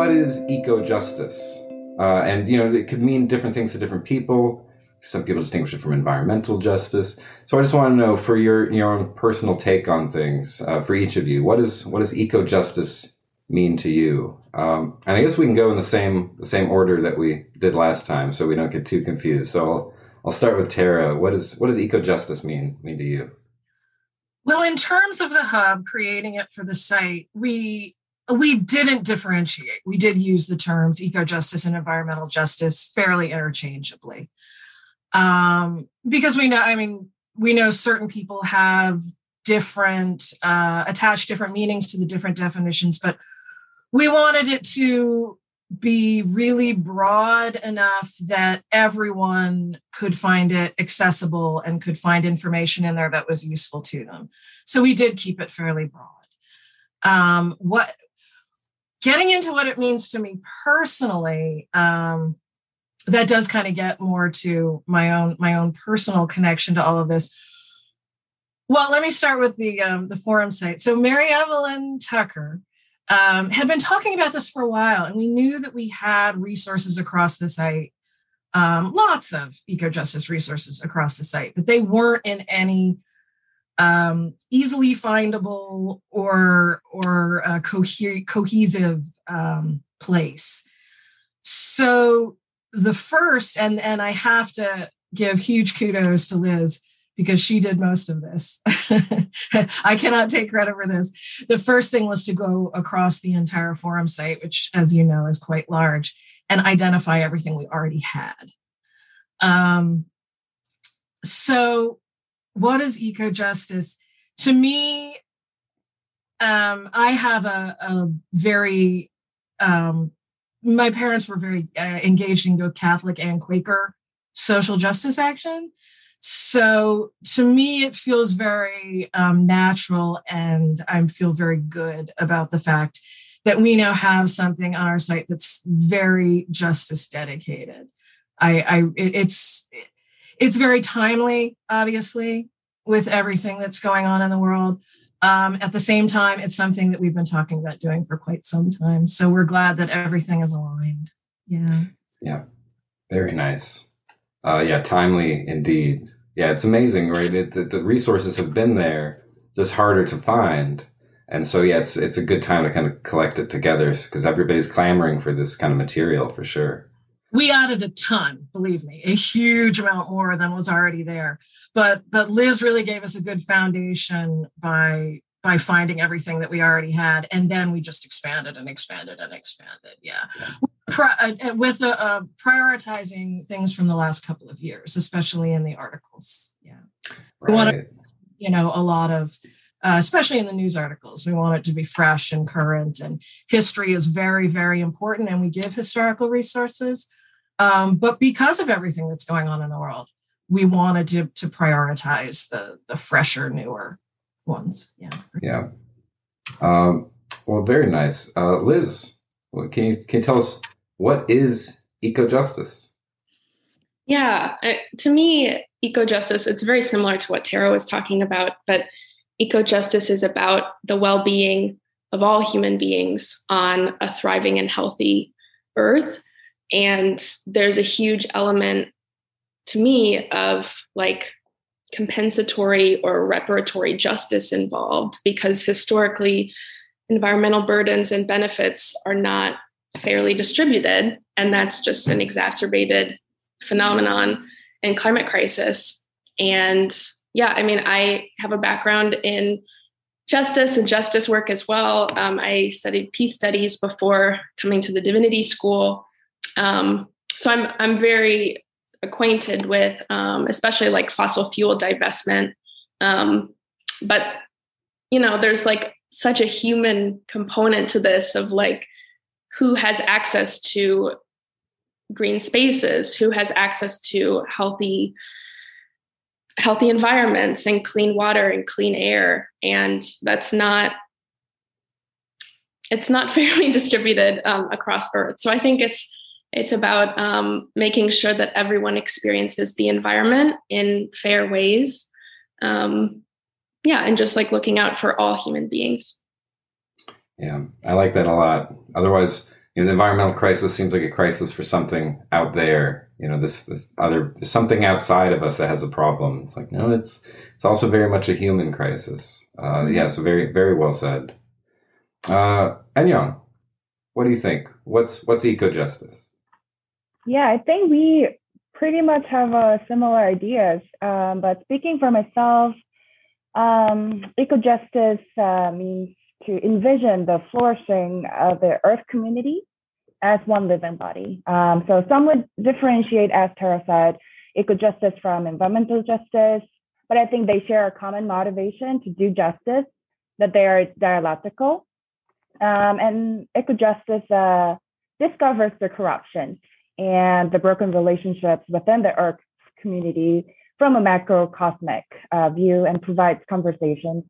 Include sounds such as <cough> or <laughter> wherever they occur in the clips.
what is eco justice? Uh, and you know, it could mean different things to different people. Some people distinguish it from environmental justice. So I just want to know, for your your own personal take on things, uh, for each of you, what is what does eco justice mean to you? Um, and I guess we can go in the same the same order that we did last time, so we don't get too confused. So I'll, I'll start with Tara. What is what does eco justice mean mean to you? Well, in terms of the hub, creating it for the site, we we didn't differentiate. We did use the terms eco justice and environmental justice fairly interchangeably. Um, because we know, I mean, we know certain people have different, uh, attach different meanings to the different definitions, but we wanted it to be really broad enough that everyone could find it accessible and could find information in there that was useful to them. So we did keep it fairly broad. Um, what getting into what it means to me personally, um, that does kind of get more to my own my own personal connection to all of this. Well, let me start with the um, the forum site. So Mary Evelyn Tucker um, had been talking about this for a while, and we knew that we had resources across the site, um, lots of eco justice resources across the site, but they weren't in any um, easily findable or or co- cohesive um, place. So the first, and and I have to give huge kudos to Liz because she did most of this. <laughs> I cannot take credit for this. The first thing was to go across the entire forum site, which, as you know, is quite large, and identify everything we already had. Um, so, what is eco justice? To me, um, I have a, a very, um, my parents were very uh, engaged in both Catholic and Quaker social justice action. So to me, it feels very um, natural, and I feel very good about the fact that we now have something on our site that's very justice dedicated. I, I it, it's it's very timely, obviously, with everything that's going on in the world. Um, at the same time, it's something that we've been talking about doing for quite some time. So we're glad that everything is aligned. Yeah. Yeah. Very nice. Uh, yeah, timely indeed. Yeah, it's amazing, right? It, the, the resources have been there, just harder to find. And so, yeah, it's it's a good time to kind of collect it together because everybody's clamoring for this kind of material for sure. We added a ton, believe me, a huge amount more than was already there. But but Liz really gave us a good foundation by by finding everything that we already had, and then we just expanded and expanded and expanded. Yeah, uh, uh, with uh, uh, prioritizing things from the last couple of years, especially in the articles. Yeah, right. we want to, you know, a lot of, uh, especially in the news articles, we want it to be fresh and current. And history is very, very important, and we give historical resources. Um, but because of everything that's going on in the world, we wanted to to prioritize the the fresher, newer ones. Yeah. Yeah. Um, well, very nice, uh, Liz. Can you can you tell us what is eco justice? Yeah, to me, eco justice, it's very similar to what Tara was talking about, but eco justice is about the well being of all human beings on a thriving and healthy earth. And there's a huge element to me of like compensatory or reparatory justice involved because historically environmental burdens and benefits are not fairly distributed. And that's just an exacerbated phenomenon in climate crisis. And yeah, I mean, I have a background in justice and justice work as well. Um, I studied peace studies before coming to the divinity school. Um, so I'm I'm very acquainted with, um, especially like fossil fuel divestment. Um, but you know, there's like such a human component to this of like who has access to green spaces, who has access to healthy healthy environments and clean water and clean air and that's not it's not <laughs> fairly distributed um, across earth so i think it's it's about um, making sure that everyone experiences the environment in fair ways um, yeah and just like looking out for all human beings yeah, I like that a lot. Otherwise, you know, the environmental crisis seems like a crisis for something out there. You know, this, this other something outside of us that has a problem. It's like no, it's it's also very much a human crisis. Uh, yeah, so very very well said. Uh, Enyoung, what do you think? What's what's eco justice? Yeah, I think we pretty much have uh, similar ideas. Um, but speaking for myself, um, uh, means to envision the flourishing of the earth community as one living body. Um, so some would differentiate, as Tara said, eco-justice from environmental justice, but I think they share a common motivation to do justice, that they are dialectical. Um, and eco-justice uh, discovers the corruption and the broken relationships within the earth community from a macrocosmic uh, view and provides conversations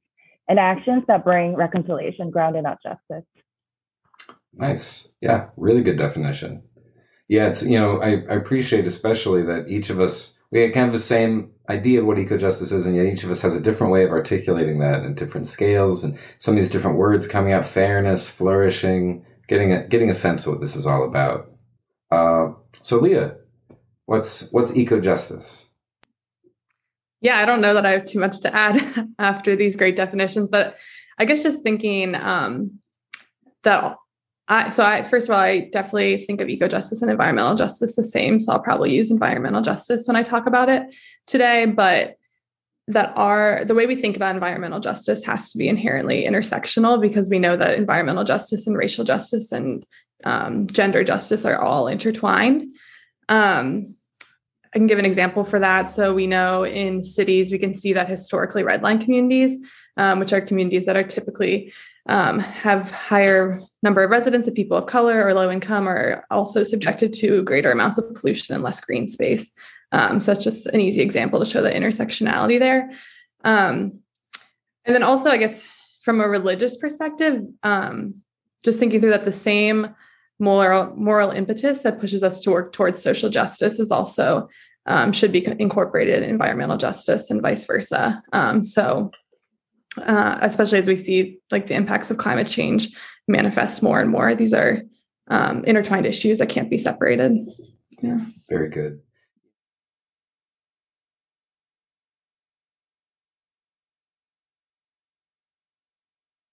and actions that bring reconciliation grounded on justice. Nice. Yeah, really good definition. Yeah, it's you know I, I appreciate especially that each of us we have kind of the same idea of what eco justice is, and yet each of us has a different way of articulating that in different scales and some of these different words coming out: fairness, flourishing, getting a getting a sense of what this is all about. Uh, so, Leah, what's what's eco justice? Yeah, I don't know that I have too much to add <laughs> after these great definitions, but I guess just thinking um, that I, so I first of all, I definitely think of eco justice and environmental justice the same. So I'll probably use environmental justice when I talk about it today. But that are the way we think about environmental justice has to be inherently intersectional because we know that environmental justice and racial justice and um, gender justice are all intertwined. Um, I can give an example for that. So we know in cities, we can see that historically redline communities, um, which are communities that are typically um, have higher number of residents of people of color or low income, are also subjected to greater amounts of pollution and less green space. Um, so that's just an easy example to show the intersectionality there. Um, and then also, I guess, from a religious perspective, just thinking through that the same moral moral impetus that pushes us to work towards social justice is also um, should be incorporated in environmental justice and vice versa. Um, so, uh, especially as we see like the impacts of climate change manifest more and more, these are um, intertwined issues that can't be separated. Yeah. Very good.